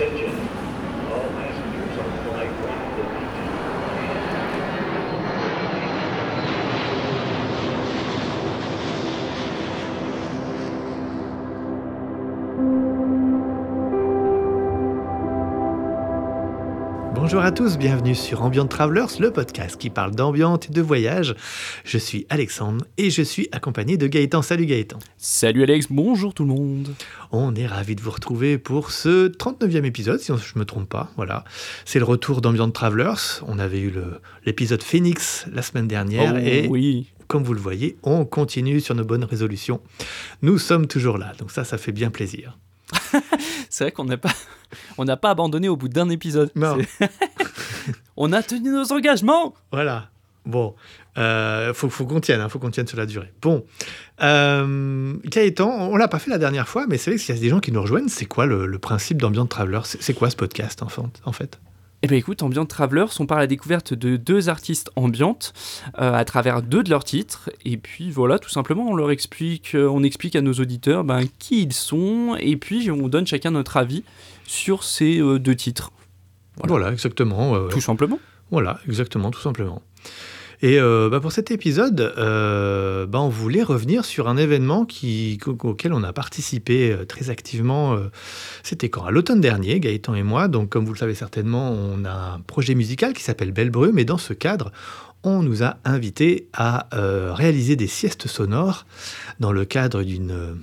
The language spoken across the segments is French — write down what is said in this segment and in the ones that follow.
Attention. Bonjour à tous, bienvenue sur Ambient Travelers, le podcast qui parle d'ambiance et de voyage. Je suis Alexandre et je suis accompagné de Gaëtan. Salut Gaëtan. Salut Alex, bonjour tout le monde. On est ravis de vous retrouver pour ce 39e épisode, si je ne me trompe pas. Voilà, c'est le retour d'Ambient Travelers. On avait eu l'épisode Phoenix la semaine dernière Oh, et oui. comme vous le voyez, on continue sur nos bonnes résolutions. Nous sommes toujours là, donc ça, ça fait bien plaisir. C'est vrai qu'on n'a pas, on n'a pas abandonné au bout d'un épisode. Non. On a tenu nos engagements. Voilà. Bon, euh, faut, faut qu'on tienne, hein, faut qu'on tienne sur la durée. Bon, euh, Gaëtan, on l'a pas fait la dernière fois, mais c'est vrai que s'il y a des gens qui nous rejoignent, c'est quoi le, le principe d'Ambient Traveler? C'est c'est quoi ce podcast en fait, en fait? Eh bien écoute, Ambient Travelers, on part à la découverte de deux artistes ambiantes euh, à travers deux de leurs titres. Et puis voilà, tout simplement, on leur explique, euh, on explique à nos auditeurs ben, qui ils sont. Et puis on donne chacun notre avis sur ces euh, deux titres. voilà. Voilà. exactement. ouais, ouais. Tout simplement. Voilà, exactement, tout simplement. Et euh, bah, pour cet épisode, euh, bah, on voulait revenir sur un événement auquel on a participé euh, très activement. C'était quand À l'automne dernier, Gaëtan et moi. Donc, comme vous le savez certainement, on a un projet musical qui s'appelle Belle Brume. Et dans ce cadre, on nous a invités à réaliser des siestes sonores dans le cadre d'une.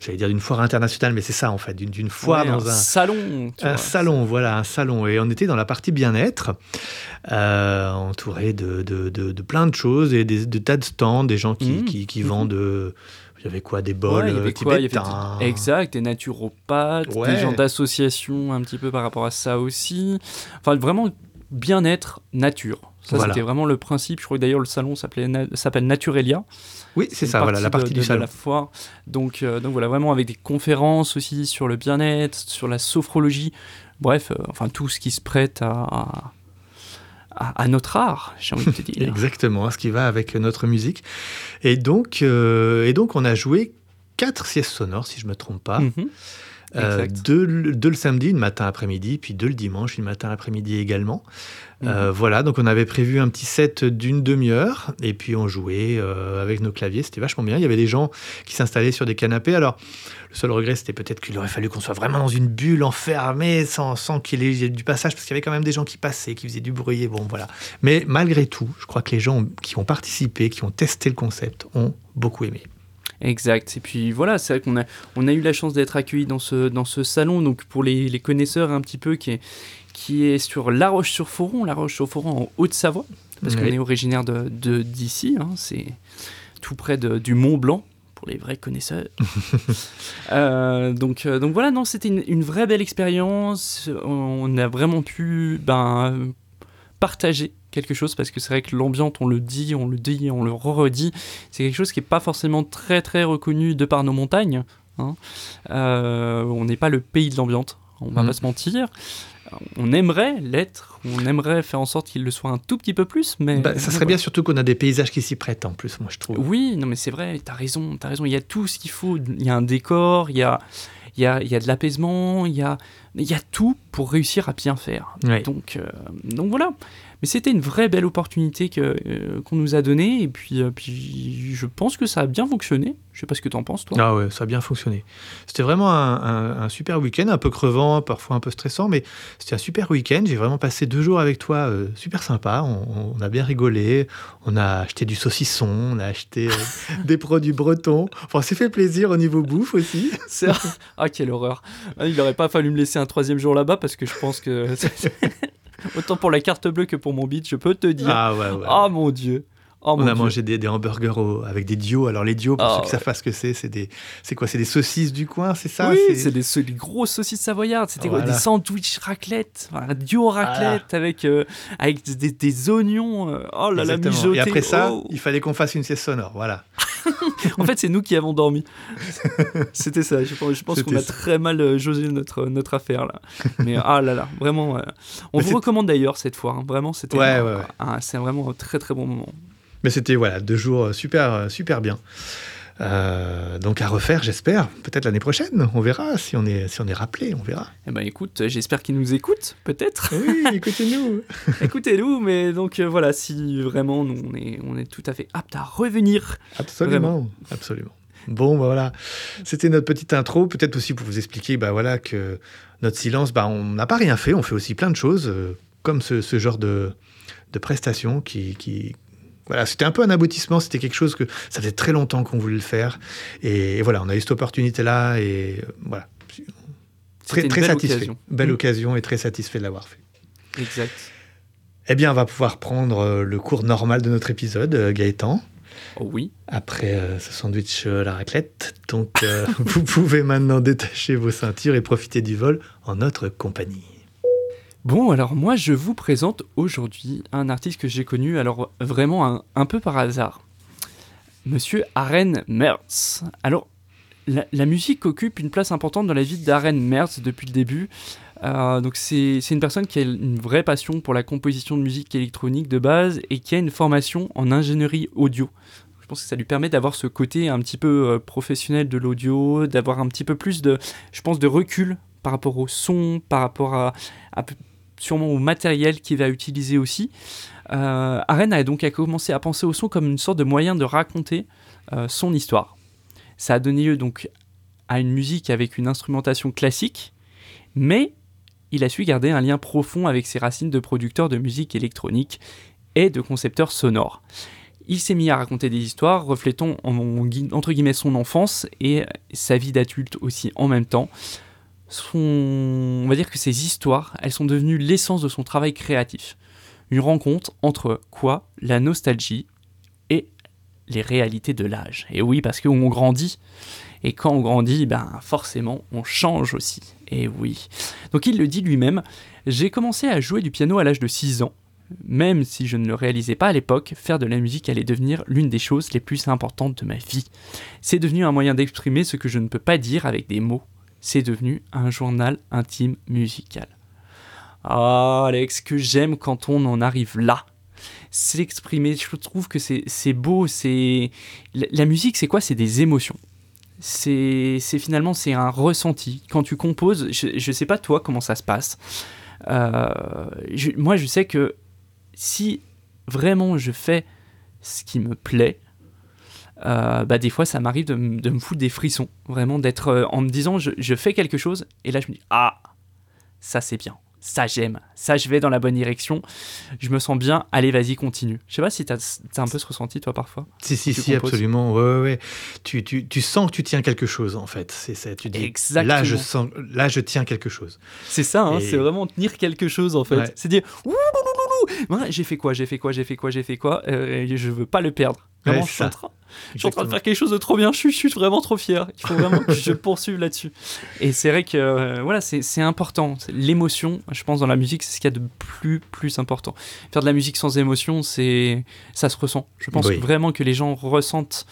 J'allais dire d'une foire internationale, mais c'est ça en fait, d'une foire Ouais, dans un, salon. tu un vois. salon, voilà, un salon. Et on était dans la partie bien-être, euh, entouré de, de, de- de plein de choses et des, de tas de stands, des gens qui, Mmh. qui, qui Mhm. vendent. euh, il y avait quoi Des bols Ouais, il y avait euh, quoi Il y avait des- Exact, des naturopathes, Ouais. des gens d'associations un petit peu par rapport à ça aussi. Enfin, vraiment bien-être, nature. Ça, Voilà. c'était vraiment le principe. Je crois que d'ailleurs, le salon s'appelle Naturelia. Oui, c'est ça, voilà, la partie de- du de salon. la foire. Donc, euh, donc voilà, vraiment avec des conférences aussi sur le bien-être, sur la sophrologie. Bref, euh, enfin, tout ce qui se prête à, à, notre art, j'ai envie de te dire. Exactement, ce qui va avec notre musique. Et donc, euh, et donc on a joué quatre siestes sonores, si je me trompe pas. Mhm. Euh, deux, le- deux le samedi, une matin après-midi, puis deux le dimanche, une matin après-midi également. Mhm. Euh, voilà, donc on avait prévu un petit set d'une demi-heure, et puis on jouait euh, avec nos claviers, c'était vachement bien. Il y avait des gens qui s'installaient sur des canapés. Alors, le seul regret, c'était peut-être qu'il aurait fallu qu'on soit vraiment dans une bulle enfermée, sans, sans qu'il y ait du passage, parce qu'il y avait quand même des gens qui passaient, qui faisaient du bruit, et bon, voilà. Mais malgré tout, je crois que les gens qui ont participé, qui ont testé le concept, ont beaucoup aimé. Exact. Et puis voilà, c'est vrai qu'on a, on a eu la chance d'être accueillis dans ce, dans ce salon. Donc pour les, les connaisseurs un petit peu, qui est, qui est sur La Roche-sur-Foron, La Roche-sur-Foron en Haute-Savoie, parce qu'on Oui. est originaire de de- d'ici, hein, c'est tout près de- du Mont Blanc. Pour les vrais connaisseurs. Euh, donc, euh, donc voilà, non, c'était une, une vraie belle expérience. On a vraiment pu ben, partager quelque chose parce que c'est vrai que l'ambiance, on le dit, on le dit, on le redit, c'est quelque chose qui n'est pas forcément très très reconnu de par nos montagnes. hein. Euh, on n'est pas le pays de l'ambiance, on va Mhm. pas se mentir. On aimerait l'être, on aimerait faire en sorte qu'il le soit un tout petit peu plus, mais Bah, ça serait bien surtout qu'on a des paysages qui s'y prêtent en plus, moi je trouve. oui, non mais c'est vrai, t'as raison, t'as raison. Il y a tout ce qu'il faut. Il y a un décor, il y a, il y a, il y a de l'apaisement, il y a, il y a tout pour réussir à bien faire. Ouais. Donc, euh, donc voilà. Mais c'était une vraie belle opportunité euh, qu'on nous a donnée et puis, euh, puis je pense que ça a bien fonctionné. Je sais pas ce que t'en penses toi. Ah ouais, ça a bien fonctionné. C'était vraiment un, un- un super week-end, un peu crevant, parfois un peu stressant, mais c'était un super week-end. J'ai vraiment passé deux jours avec toi, euh, super sympa. On, on a bien rigolé, on a acheté du saucisson, on a acheté des produits bretons. Enfin, on s'est fait plaisir au niveau bouffe aussi. Ah quelle horreur. Ah, Il aurait pas fallu me laisser un troisième jour là-bas parce que je pense que autant pour la carte bleue que pour mon beat, je peux te dire. Ah ouais, ouais. Ah mon dieu. Oh, on a Dieu. mangé des, des hamburgers au- avec des dios. Alors les dios, pour Ah ceux qui savent pas ce que c'est, c'est des, c'est quoi? C'est des saucisses du coin, c'est ça? Oui, c'est des, grosses saucisses savoyardes. C'était quoi? Voilà. Des sandwichs raclette, un duo raclette avec, euh, avec des, des oignons. euh, oh là là, mijotés. Et après ça, oh. il fallait qu'on fasse une sieste sonore. Voilà. En fait, c'est nous qui avons dormi. C'était ça. Je pense, qu'on a très mal euh, jaugé notre, notre affaire là. Mais ah là là, vraiment. euh, on Mais vous recommande d'ailleurs cette fois. hein. Vraiment, c'était. Ouais, un- ouais, ouais. un- c'est vraiment un très très bon moment. Mais c'était voilà deux jours euh, super euh, super bien. Euh, donc à refaire, j'espère, peut-être l'année prochaine. On verra si on est, si on est rappelé, on verra. Eh ben écoute, j'espère qu'ils nous écoutent, peut-être. Oui, écoutez-nous. Écoutez-nous, mais donc euh, voilà, si vraiment nous, on est, on est tout à fait apte à revenir. Absolument, absolument. Bon, bah voilà, c'était notre petite intro, peut-être aussi pour vous expliquer bah voilà, que notre silence, bah, on n'a pas rien fait, on fait aussi plein de choses, euh, comme ce, ce, genre de, de prestations qui, qui, voilà, c'était un peu un aboutissement, c'était quelque chose que ça faisait très longtemps qu'on voulait le faire. Et, et, voilà, on a eu cette opportunité-là et euh, voilà. Très, très satisfait. Occasion. Belle mmh. occasion et très satisfait de l'avoir fait. Exact. Eh bien, on va pouvoir prendre euh, le cours normal de notre épisode, euh, Gaëtan. Oh oui. Après euh, ce sandwich à la raclette. Donc, euh, vous pouvez maintenant détacher vos ceintures et profiter du vol en notre compagnie. Bon, alors moi, je vous présente aujourd'hui un artiste que j'ai connu, alors vraiment un, peu par hasard. Monsieur Aren Mertz. Alors, la, musique occupe une place importante dans la vie d'Aren Mertz depuis le début. Euh, donc c'est une personne qui a une vraie passion pour la composition de musique électronique de base et qui a une formation en ingénierie audio. Je pense que ça lui permet d'avoir ce côté un petit peu euh, professionnel de l'audio, d'avoir un petit peu plus de, je pense, de recul par rapport au son, par rapport à sûrement au matériel qu'il va utiliser aussi. Euh, a donc commencé à penser au son comme une sorte de moyen de raconter euh, son histoire. Ça a donné lieu donc à une musique avec une instrumentation classique, mais il a su garder un lien profond avec ses racines de producteur de musique électronique et de concepteur sonore. Il s'est mis à raconter des histoires reflétant entre guillemets son enfance et sa vie d'adulte aussi en même temps. Son... On va dire que ces histoires, elles sont devenues l'essence de son travail créatif. Une rencontre entre quoi? La nostalgie et les réalités de l'âge. Et oui, parce qu'on grandit. Et quand on grandit, ben forcément, on change aussi. Et oui. Donc il le dit lui-même, j'ai commencé à jouer du piano à l'âge de 6 ans. Même si je ne le réalisais pas à l'époque, faire de la musique allait devenir l'une des choses les plus importantes de ma vie. C'est devenu un moyen d'exprimer ce que je ne peux pas dire avec des mots. C'est devenu un journal intime musical. Ah, Alex, que j'aime quand on en arrive là. S'exprimer, je trouve que c'est beau, c'est... La, musique, c'est quoi? C'est des émotions c'est finalement c'est un ressenti. Quand tu composes, je ne sais pas toi comment ça se passe. Euh, moi, je sais que si vraiment je fais ce qui me plaît, euh, bah des fois ça m'arrive de, de, me foutre des frissons, vraiment d'être euh, en me disant je, je, fais quelque chose et là je me dis ah ça c'est bien, ça j'aime, ça je vais dans la bonne direction, je me sens bien, allez vas-y continue. Je sais pas si tu as, as, un peu ce ressenti toi parfois. Si si si composes. absolument, ouais, ouais, ouais. Tu, tu, tu, sens que tu tiens quelque chose en fait, c'est ça, tu dis Exactement. là je sens, là je tiens quelque chose. C'est ça, hein, et... c'est vraiment tenir quelque chose en fait, ouais. c'est dire j'ai fait quoi, j'ai fait quoi, j'ai fait quoi, j'ai fait quoi, euh, et je veux pas le perdre. Vraiment, je, suis en train, je suis en train de faire quelque chose de trop bien. Je suis, je suis vraiment trop fier. Il faut vraiment que je poursuive là-dessus. Et c'est vrai que euh, voilà, c'est important. L'émotion, je pense, dans la musique, c'est ce qu'il y a de plus, plus important. Faire de la musique sans émotion, c'est ça se ressent. Je pense oui. vraiment que les gens ressentent.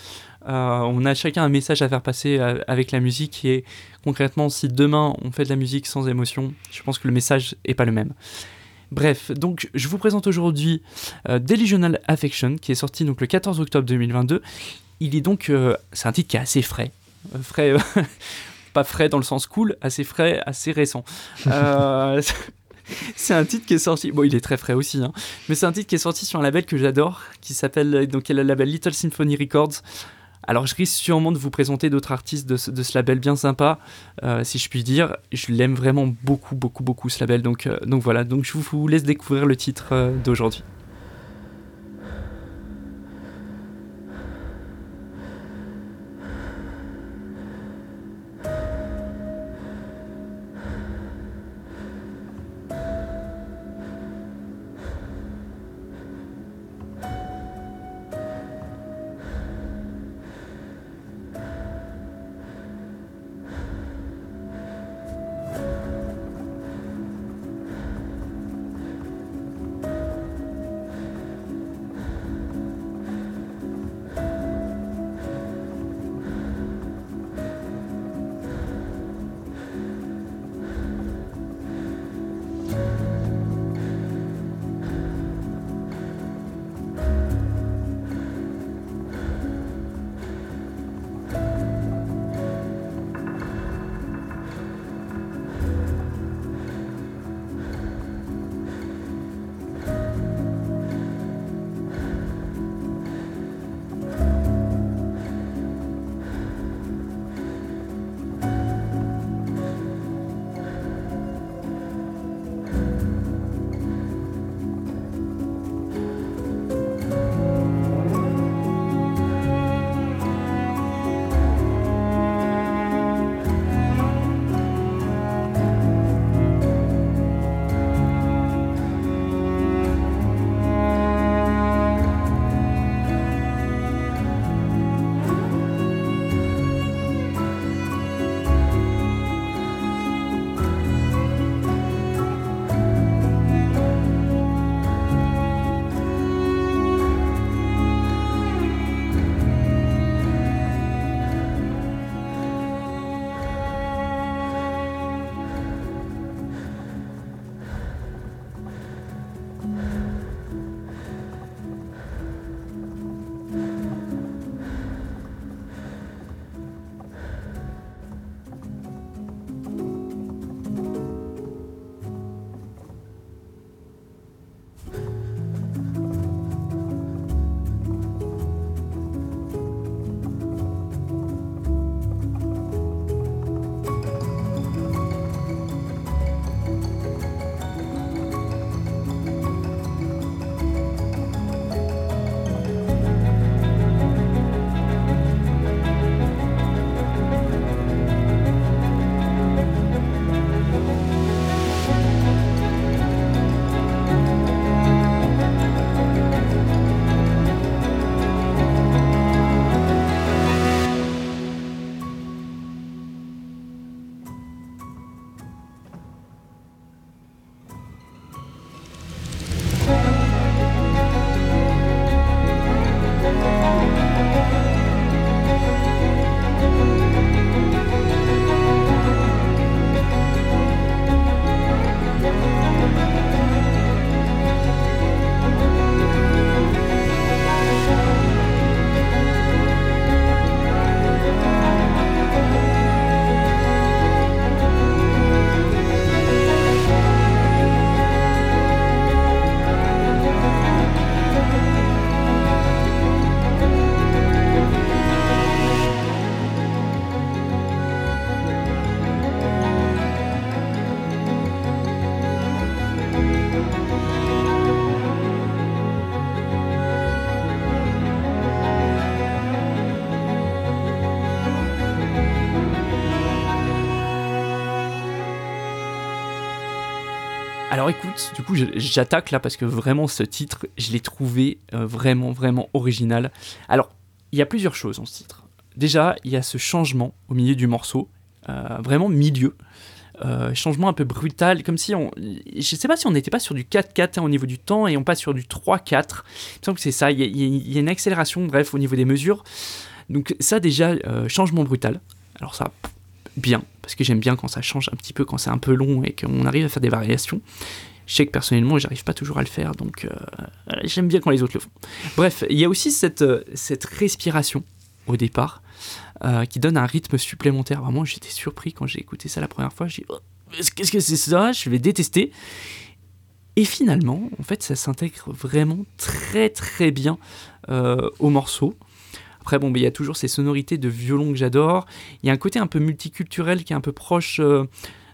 Euh, on a chacun un message à faire passer avec la musique. Et concrètement, si demain on fait de la musique sans émotion, je pense que le message est pas le même. Bref, donc je vous présente aujourd'hui euh, Delusional Affection qui est sorti donc le 14 octobre 2022. Il est donc euh, c'est un titre qui est assez frais, euh, frais pas frais dans le sens cool, assez frais, assez récent. c'est un titre qui est sorti, bon il est très frais aussi, hein, mais c'est un titre qui est sorti sur un label que j'adore, qui s'appelle donc le label Little Symphony Records. Alors je risque sûrement de vous présenter d'autres artistes de ce, label bien sympa, euh, si je puis dire. Je l'aime vraiment beaucoup, beaucoup, beaucoup ce label. Donc, euh, donc voilà, donc je vous laisse découvrir le titre euh, d'aujourd'hui. Écoute, du coup j'attaque là parce que vraiment ce titre, je l'ai trouvé euh, vraiment vraiment original. Alors il y a plusieurs choses dans ce titre. Déjà il y a ce changement au milieu du morceau, euh, vraiment milieu. Euh, changement un peu brutal, comme si on. Je sais pas si on n'était pas sur du 4-4 hein, au niveau du temps et on passe sur du 3-4. Il me que c'est ça. Il y, a, une accélération, bref, au niveau des mesures. Donc, ça, déjà, changement brutal. Alors, ça, bien, parce que j'aime bien quand ça change un petit peu, quand c'est un peu long et qu'on arrive à faire des variations. Je sais que personnellement, j'arrive pas toujours à le faire, donc euh, j'aime bien quand les autres le font. Bref, il y a aussi cette, euh, cette respiration au départ euh, qui donne un rythme supplémentaire. Vraiment, j'étais surpris quand j'ai écouté ça la première fois. J'ai dit, Oh, qu'est-ce que c'est ça? Je vais détester. Et finalement, en fait, ça s'intègre vraiment très très bien au morceau. Après, bon, mais il y a toujours ces sonorités de violon que j'adore. Il y a un côté un peu multiculturel qui est un peu proche euh,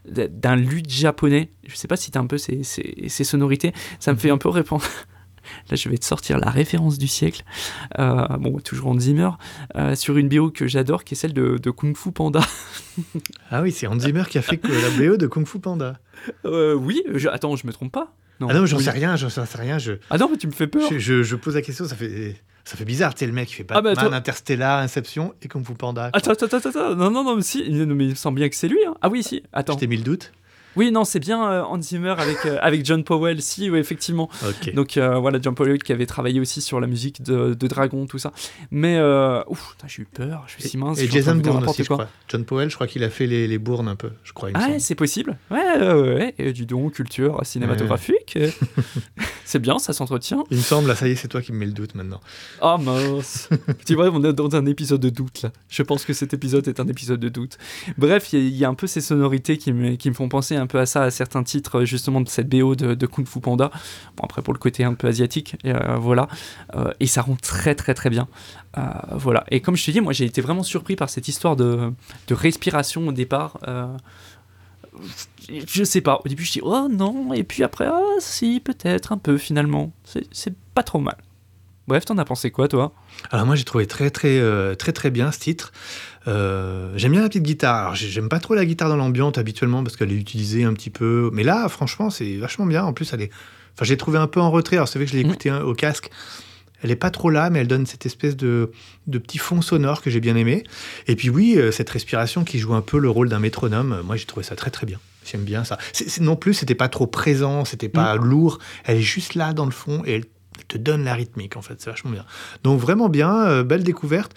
d'un luth japonais. Je sais pas si tu un peu ces, ces- ces sonorités. Ça me fait un peu répondre. Là, je vais te sortir la référence du siècle. Euh, bon, toujours en Zimmer. euh, sur une BO que j'adore, qui est celle de, de Kung Fu Panda. Ah oui, c'est Hans Zimmer qui a fait que la BO de Kung Fu Panda. Oui, je- attends, je me trompe pas Ah non, j'en sais rien, j'en sais rien. Je, Ah non, mais tu me fais peur. je, je- je pose la question, ça fait, ça fait bizarre. Tu sais, le mec, il fait Ah bah, Interstellar, Inception et Kung Fu Panda. quoi. Attends, attends, attends, attends. Non, non, non, mais si. Non, mais il me semble bien que c'est lui. hein. Ah oui, si. Attends. Je t'ai mis le doute. Oui, non, c'est bien euh, Hans Zimmer avec, euh, avec John Powell, si, oui, effectivement. Donc euh, voilà, John Powell qui avait travaillé aussi sur la musique de, de Dragon, tout ça. Mais, euh, ouf, j'ai eu peur, je suis dit, mince, et je Jason Bourne aussi, je quoi. crois. John Powell, je crois qu'il a fait les, les bournes un peu, je crois. Ah, ouais, c'est possible. Ouais, ouais. Et du don, culture cinématographique. c'est bien, ça s'entretient. Il me semble, là, ça y est, c'est toi qui me mets le doute maintenant. Oh mince Tu vois, on est dans un épisode de doute là. Je pense que cet épisode est un épisode de doute. Bref, il y, a- il y a un peu ces sonorités qui me, qui me font penser un peu à ça, à certains titres justement de cette BO de, Kung Fu Panda. Bon, après, pour le côté un peu asiatique, euh, voilà. Euh, et ça rend très très très bien. Euh, voilà. Et comme je te dis, moi j'ai été vraiment surpris par cette histoire de, de respiration au départ. Euh, je sais pas. Au début, je dis oh non, et puis après, ah si, peut-être un peu finalement. C'est pas trop mal. Bref, t'en as pensé quoi, toi? Alors moi j'ai trouvé très très euh, très très bien ce titre. Euh, j'aime bien la petite guitare. Alors j'ai- j'aime pas trop la guitare dans l'ambiance habituellement parce qu'elle est utilisée un petit peu. Mais là franchement c'est vachement bien. En plus elle est. Enfin j'ai trouvé un peu en retrait. Alors c'est vrai que je l'ai Mm. écouté hein, au casque. Elle est pas trop là, mais elle donne cette espèce de, de petit fond sonore que j'ai bien aimé. Et puis oui, euh, cette respiration qui joue un peu le rôle d'un métronome. Moi j'ai trouvé ça très très bien. J'aime bien ça. Non plus, c'était pas trop présent, c'était pas lourd. Elle est juste là dans le fond et elle te donne la rythmique en fait. C'est vachement bien. Donc vraiment bien, euh, belle découverte.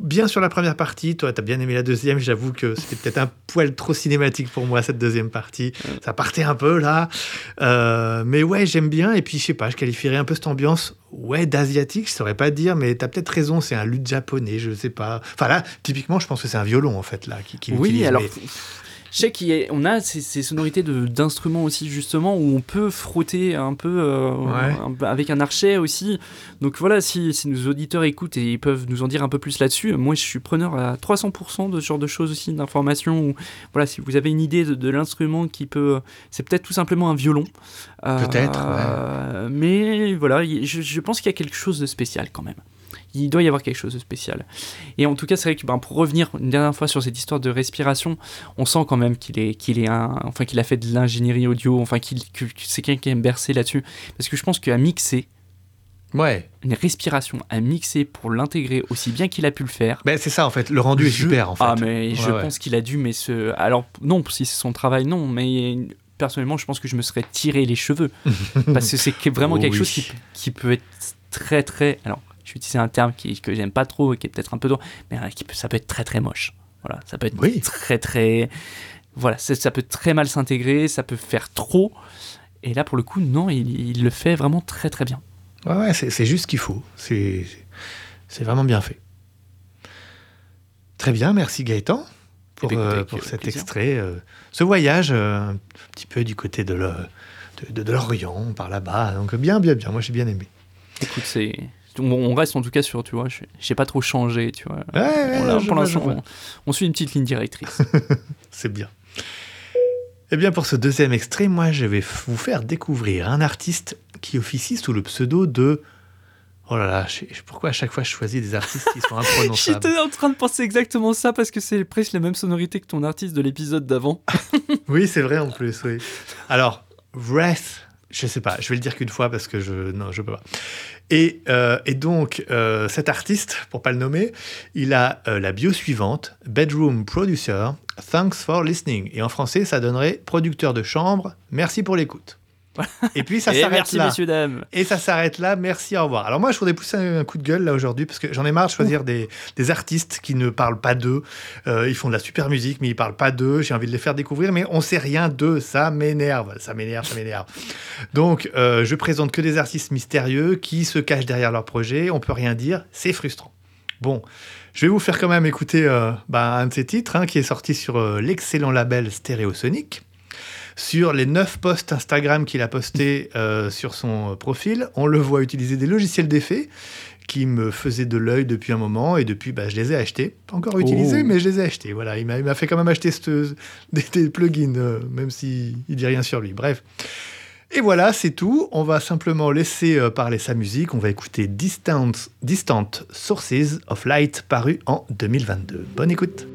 Bien sur la première partie, toi, t'as bien aimé la deuxième. J'avoue que c'était peut-être un poil trop cinématique pour moi cette deuxième partie. Ça partait un peu là, Euh, mais ouais, j'aime bien. Et puis je sais pas, je qualifierais un peu cette ambiance, ouais, d'asiatique. Je saurais pas dire, mais t'as peut-être raison. C'est un luth japonais, je sais pas. Enfin là, typiquement, je pense que c'est un violon en fait là qui, qui Oui, alors. mais- Je sais qu'on a ces, ces sonorités d'instruments aussi, justement, où on peut frotter un peu, euh, Ouais. avec un archet aussi. Donc voilà, si, si nos auditeurs écoutent et ils peuvent nous en dire un peu plus là-dessus, moi je suis preneur à 300% de ce genre de choses aussi, d'informations. Voilà, si vous avez une idée de, de l'instrument qui peut. C'est peut-être tout simplement un violon. Euh, Peut-être, euh, Mais voilà, il- je, je pense qu'il y a quelque chose de spécial quand même. Il doit y avoir quelque chose de spécial. Et en tout cas, c'est vrai que ben, pour revenir une dernière fois sur cette histoire de respiration, on sent quand même qu'il est, qu'il est un, enfin qu'il a fait de l'ingénierie audio, enfin qu'il, que, que c'est quelqu'un qui aime bercer là-dessus. Parce que je pense qu'à mixer ouais. une respiration, à mixer pour l'intégrer aussi bien qu'il a pu le faire. Ben, c'est ça en fait. Le rendu est super en fait. Ah mais je Ouais, pense qu'il a dû, mais ce, alors non, si c'est son travail, non, mais personnellement, je pense que je me serais tiré les cheveux parce que c'est vraiment quelque Oui. chose qui, qui peut être très très, alors je vais utiliser un terme qui, que j'aime pas trop et qui est peut-être un peu dur, mais euh, qui peut, ça peut être très très moche. Voilà, ça peut être Oui. très très, voilà, ça, ça peut très mal s'intégrer, ça peut faire trop. Et là, pour le coup, non, il, il le fait vraiment très très bien. Ouais, ouais, c'est c'est juste ce qu'il faut. C'est c'est vraiment bien fait. Très bien, merci Gaëtan pour, bien, euh, pour cet plaisir. extrait. euh, ce voyage euh, un petit peu du côté de le- de- de- de l'Orient, par là-bas. Donc bien, bien, bien. Moi, j'ai bien aimé. Écoute, c'est. On reste en tout cas sur, tu vois, je- j'ai pas trop changé, tu vois. Ouais, ouais, pour l'instant, on, on suit une petite ligne directrice. C'est bien. Eh bien, pour ce deuxième extrait, moi, je vais vous faire découvrir un artiste qui officie sous le pseudo de... Oh là là, je pourquoi à chaque fois je choisis des artistes qui sont imprononçables J'étais en train de penser exactement ça parce que c'est presque la même sonorité que ton artiste de l'épisode d'avant. Oui, c'est vrai en plus, oui. Alors, Breath. Je sais pas, je vais le dire qu'une fois parce que je je peux pas. Et, euh, donc euh, cet artiste, pour pas le nommer, il a euh, la bio suivante Bedroom Producer, Thanks for listening. Et en français, ça donnerait producteur de chambre, merci pour l'écoute. Et puis ça s'arrête merci, là. messieurs, dames. Et ça s'arrête là. Merci, au revoir. Alors moi, je voudrais pousser un, coup de gueule là aujourd'hui parce que j'en ai marre de choisir des, des artistes qui ne parlent pas d'eux. Euh, ils font de la super musique, mais ils parlent pas d'eux. J'ai envie de les faire découvrir, mais on sait rien d'eux. Ça m'énerve, ça m'énerve, ça m'énerve. Donc, euh, je présente que des artistes mystérieux qui se cachent derrière leur projet. On peut rien dire. C'est frustrant. Bon, je vais vous faire quand même écouter euh, bah, un de ces titres hein, qui est sorti sur euh, l'excellent label Stéréosonic. Sur les 9 posts Instagram qu'il a postés euh, sur son euh, profil, on le voit utiliser des logiciels d'effet qui me faisaient de l'œil depuis un moment et depuis, bah, je les ai achetés. Pas encore utilisés, Oh. mais je les ai achetés. Voilà, il m'a fait quand même acheter cette- des, des plugins, euh, même s'il ne dit rien sur lui. Bref. Et voilà, c'est tout. On va simplement laisser parler sa musique. On va écouter Distant, Distant Sources of Light, paru en 2022. Bonne écoute.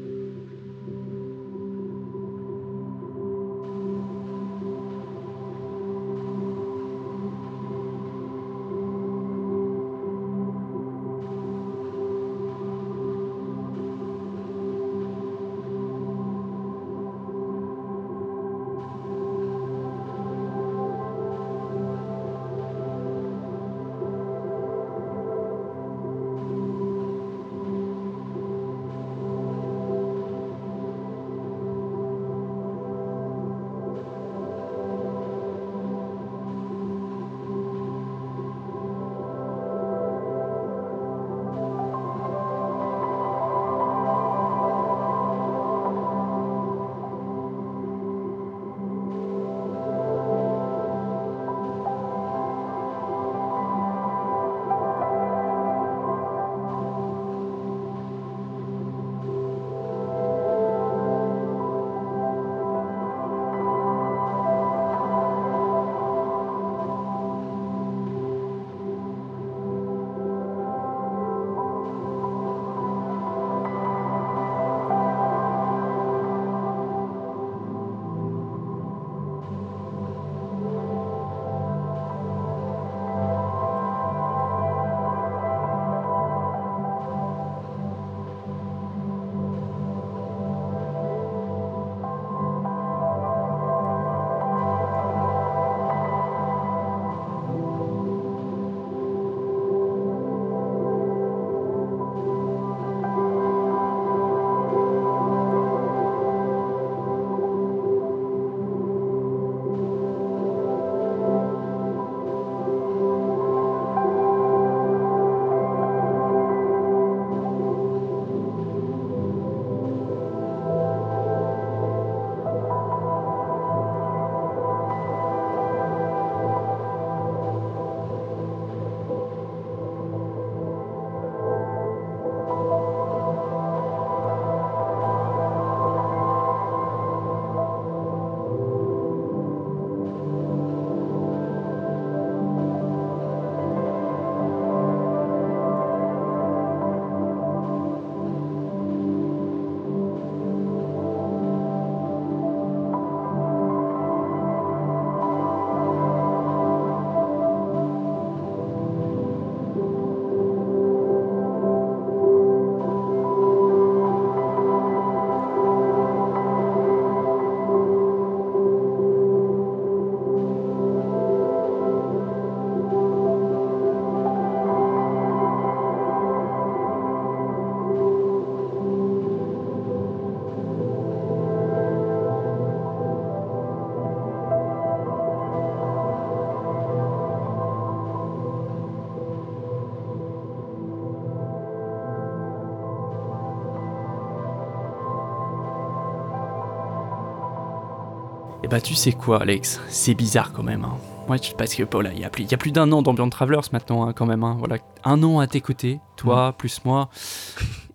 Bah tu sais quoi Alex, c'est bizarre quand même. Hein. Ouais, parce que voilà, il y a plus, il y a plus d'un an d'Ambient Travelers maintenant hein, quand même. hein. Voilà, un an à tes côtés, toi plus moi.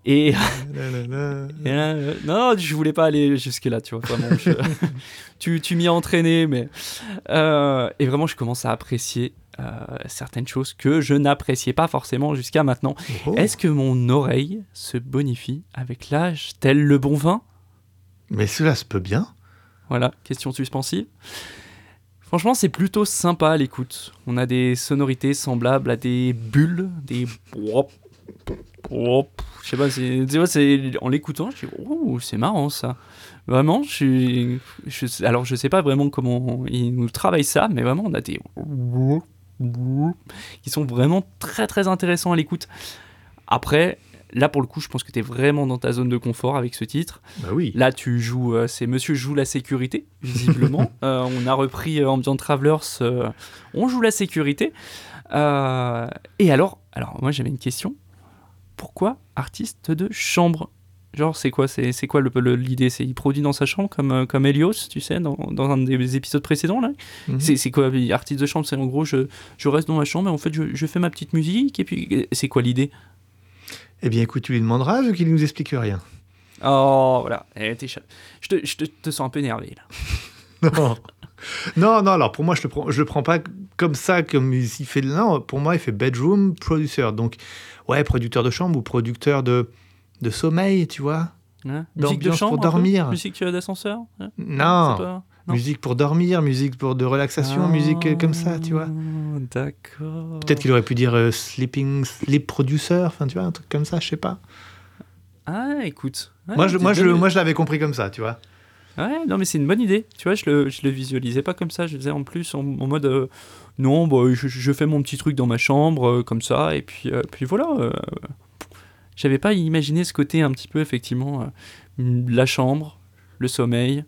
Et, euh, non, je voulais pas aller jusque là, tu vois. Vraiment, je- tu, tu m'y as entraîné, mais euh, et vraiment, je commence à apprécier euh, certaines choses que je n'appréciais pas forcément jusqu'à maintenant. Oh. Est-ce que mon oreille se bonifie avec l'âge, tel le bon vin? Mais cela se peut bien. Voilà, question suspensive. Franchement, c'est plutôt sympa à l'écoute. On a des sonorités semblables à des bulles, des. Je sais pas, c'est, en l'écoutant, je dis, oh, c'est marrant ça. Vraiment, je suis, je- alors je sais pas vraiment comment ils nous travaillent ça, mais vraiment on a des qui sont vraiment très très intéressants à l'écoute. Après, là pour le coup, je pense que tu es vraiment dans ta zone de confort avec ce titre. Bah oui. Là, tu joues, euh, c'est Monsieur joue la sécurité, visiblement. Euh, on a repris euh, Ambient Travelers, on joue la sécurité. Et alors, alors moi j'avais une question. Pourquoi artiste de chambre? Genre, c'est quoi, c'est, c'est quoi le- le- l'idée? C'est il produit dans sa chambre comme, comme Helios, tu sais, dans, dans un des épisodes précédents là? Mhm. C'est, c'est quoi artiste de chambre? C'est en gros, je, je reste dans ma chambre et en fait je, je fais ma petite musique et puis c'est quoi l'idée? Eh bien, écoute, tu lui demanderas vu qu'il ne nous explique rien. Oh voilà, Eh, t'es cha- je, te, je te, te sens un peu énervé là. Non. non, non, alors pour moi, je le prends, je le prends pas comme ça, comme il fait. Non, pour moi, il fait bedroom producer. Donc, ouais, producteur de chambre ou producteur de, de sommeil, tu vois. Musique de chambre pour dormir. Musique euh, d'ascenseur hein? Non, C'est pas- non. musique pour dormir, musique pour de relaxation, musique euh, comme ça, tu vois. Ah, D'accord. Peut-être qu'il aurait pu dire euh, sleeping, sleep producer, enfin, tu vois, un truc comme ça, je sais pas. Ah, écoute. Ouais, moi, je, moi, je, moi, je l'avais compris comme ça, tu vois. Ouais, non, mais c'est une bonne idée. Tu vois, je le, je le visualisais pas comme ça. Je faisais en plus en, en mode. euh, non, bah, je, je fais mon petit truc dans ma chambre, euh, comme ça, et puis, euh, puis voilà. J'avais pas imaginé ce côté un petit peu, effectivement, la chambre, le sommeil.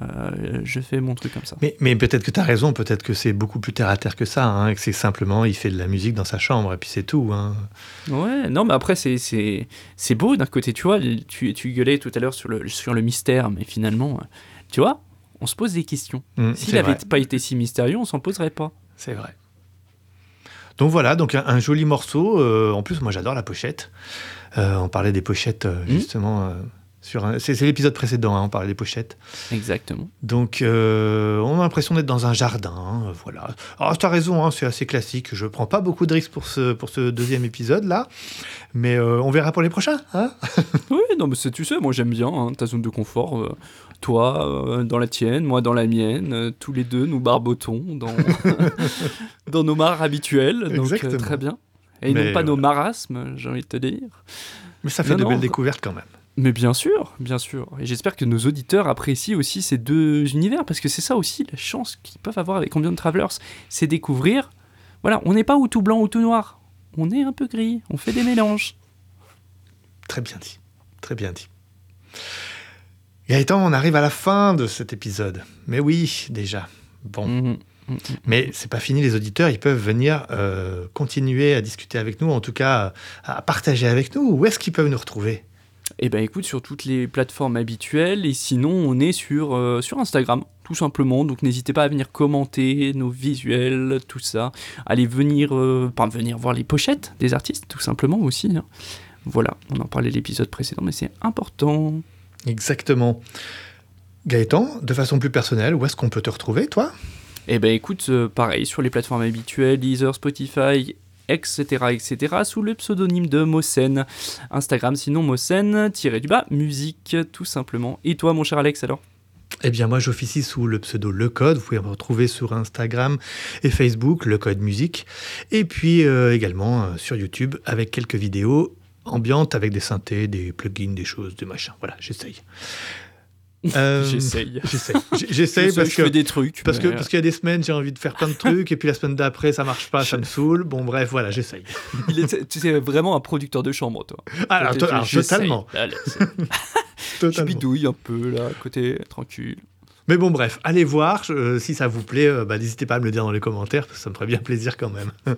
Euh, je fais mon truc comme ça. Mais, mais peut-être que tu as raison, peut-être que c'est beaucoup plus terre à terre que ça, hein, que c'est simplement, il fait de la musique dans sa chambre, et puis c'est tout. Hein. Ouais, non, mais après, c'est, c'est, c'est beau d'un côté, tu vois. Tu, tu gueulais tout à l'heure sur le, sur le mystère, mais finalement, euh, tu vois, on se pose des questions. Mm, S'il n'avait pas été si mystérieux, on s'en poserait pas. C'est vrai. Donc voilà, donc un, un joli morceau. euh, en plus, moi j'adore la pochette. Euh, on parlait des pochettes euh, justement c'est, l'épisode précédent. hein, on parlait des pochettes. Exactement. Donc euh, on a l'impression d'être dans un jardin. euh, voilà. Alors tu as raison, hein, c'est assez classique. Je prends pas beaucoup de risques pour ce pour ce deuxième épisode là, mais euh, on verra pour les prochains. Hein Oui, non, mais c'est- tu sais, moi j'aime bien ta zone de confort. euh, toi dans la tienne, moi dans la mienne. tous les deux, nous barbotons dans, dans nos mares habituelles. Donc Exactement. très bien. Et Mais non pas nos marasmes, j'ai envie de te dire. mais ça fait Non, de non, belles découvertes quand même. Mais bien sûr, bien sûr. Et j'espère que nos auditeurs apprécient aussi ces deux univers, parce que c'est ça aussi la chance qu'ils peuvent avoir avec Ambient Travelers, c'est découvrir. Voilà, on n'est pas ou tout blanc ou tout noir. On est un peu gris, on fait des mélanges. Très bien dit. Très bien dit. Gaëtan, on arrive à la fin de cet épisode. Mais oui, déjà. Bon. Mhm. Mhm. Mais c'est pas fini, les auditeurs, ils peuvent venir euh, continuer à discuter avec nous, en tout cas à partager avec nous. Où est-ce qu'ils peuvent nous retrouver? Eh ben écoute, sur toutes les plateformes habituelles, et sinon on est sur, euh, sur Instagram, tout simplement. Donc n'hésitez pas à venir commenter nos visuels, tout ça. Allez venir, euh, venir voir les pochettes des artistes, tout simplement aussi. hein. Voilà, on en parlait l'épisode précédent, mais c'est important. Exactement. Gaëtan, de façon plus personnelle, où est-ce qu'on peut te retrouver, toi? Eh ben écoute, euh, pareil, sur les plateformes habituelles, Deezer, Spotify, etc., etc., sous le pseudonyme de Mosen. Instagram, sinon Mosen, tiré du bas, musique, tout simplement. Et toi, mon cher Alex, alors? Eh bien, moi, j'officie sous le pseudo Le Code. Vous pouvez me retrouver sur Instagram et Facebook, Le Code Musique. Et puis euh, également euh, sur YouTube avec quelques vidéos ambiantes avec des synthés, des plugins, des choses, des machins. Voilà, j'essaye. Euh, J'essaye. J'essaye. J'essaye Je parce fais que. des trucs. Parce que parce qu'il y a des semaines j'ai envie de faire plein de trucs et puis la semaine d'après ça marche pas ça me saoule bon bref voilà j'essaye il est- tu es vraiment un producteur de chambre, toi. alors, Tu- alors, totalement Allez, Je totalement bidouille un peu, là, côté, tranquille. Mais bon bref allez voir euh, si ça vous plaît euh, bah, n'hésitez pas à me le dire dans les commentaires parce que ça me ferait bien plaisir quand même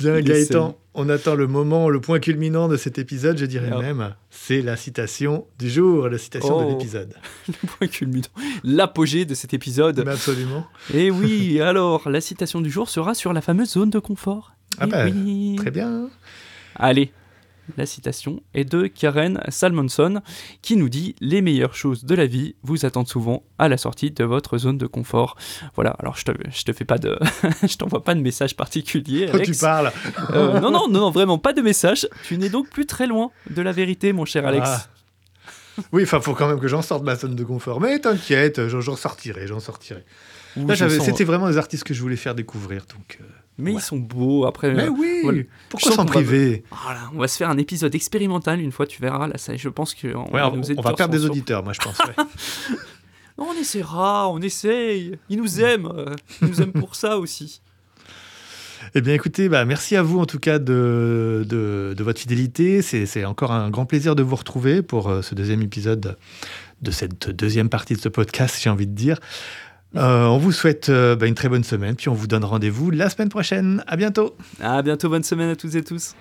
bien Gaëtan on attend le moment le point culminant de cet épisode je dirais même c'est la citation du jour la citation de Oh. l'épisode Le point culminant. L'apogée de cet épisode. Mais absolument Et oui, alors, la citation du jour sera sur la fameuse zone de confort. Ah Eh bah, oui. très bien Allez, la citation est de Karen Salmonson qui nous dit Les meilleures choses de la vie vous attendent souvent à la sortie de votre zone de confort. Voilà, alors je te, je te fais pas de. je t'envoie pas de message particulier. Oh, tu Alex. parles Euh, non, non, non, non, vraiment pas de message. Tu n'es donc plus très loin de la vérité, mon cher Alex. Ah. Oui, enfin, faut quand même que j'en sorte de ma zone de confort. Mais t'inquiète, j'en sortirai, j'en sortirai. Ou Là, je j'avais- sens- c'était vraiment les artistes que je voulais faire découvrir. Donc, euh, Mais ouais. ils sont beaux. Après, Mais euh, oui, voilà. pourquoi s'en va- priver? Voilà, on va se faire un épisode expérimental une fois, tu verras. Là, ça, je pense que on, Ouais, on, va perdre des auditeurs, moi, je pense. ouais. Non, on essaiera, on essaye. Ils nous aiment. euh, Ils nous aiment pour ça aussi. Eh bien, écoutez, bah, merci à vous en tout cas de, de, votre fidélité. C'est c'est encore un grand plaisir de vous retrouver pour euh, ce deuxième épisode de cette deuxième partie de ce podcast, j'ai envie de dire. Euh, on vous souhaite euh, bah, une très bonne semaine, puis on vous donne rendez-vous la semaine prochaine. À bientôt. À bientôt, bonne semaine à toutes et tous.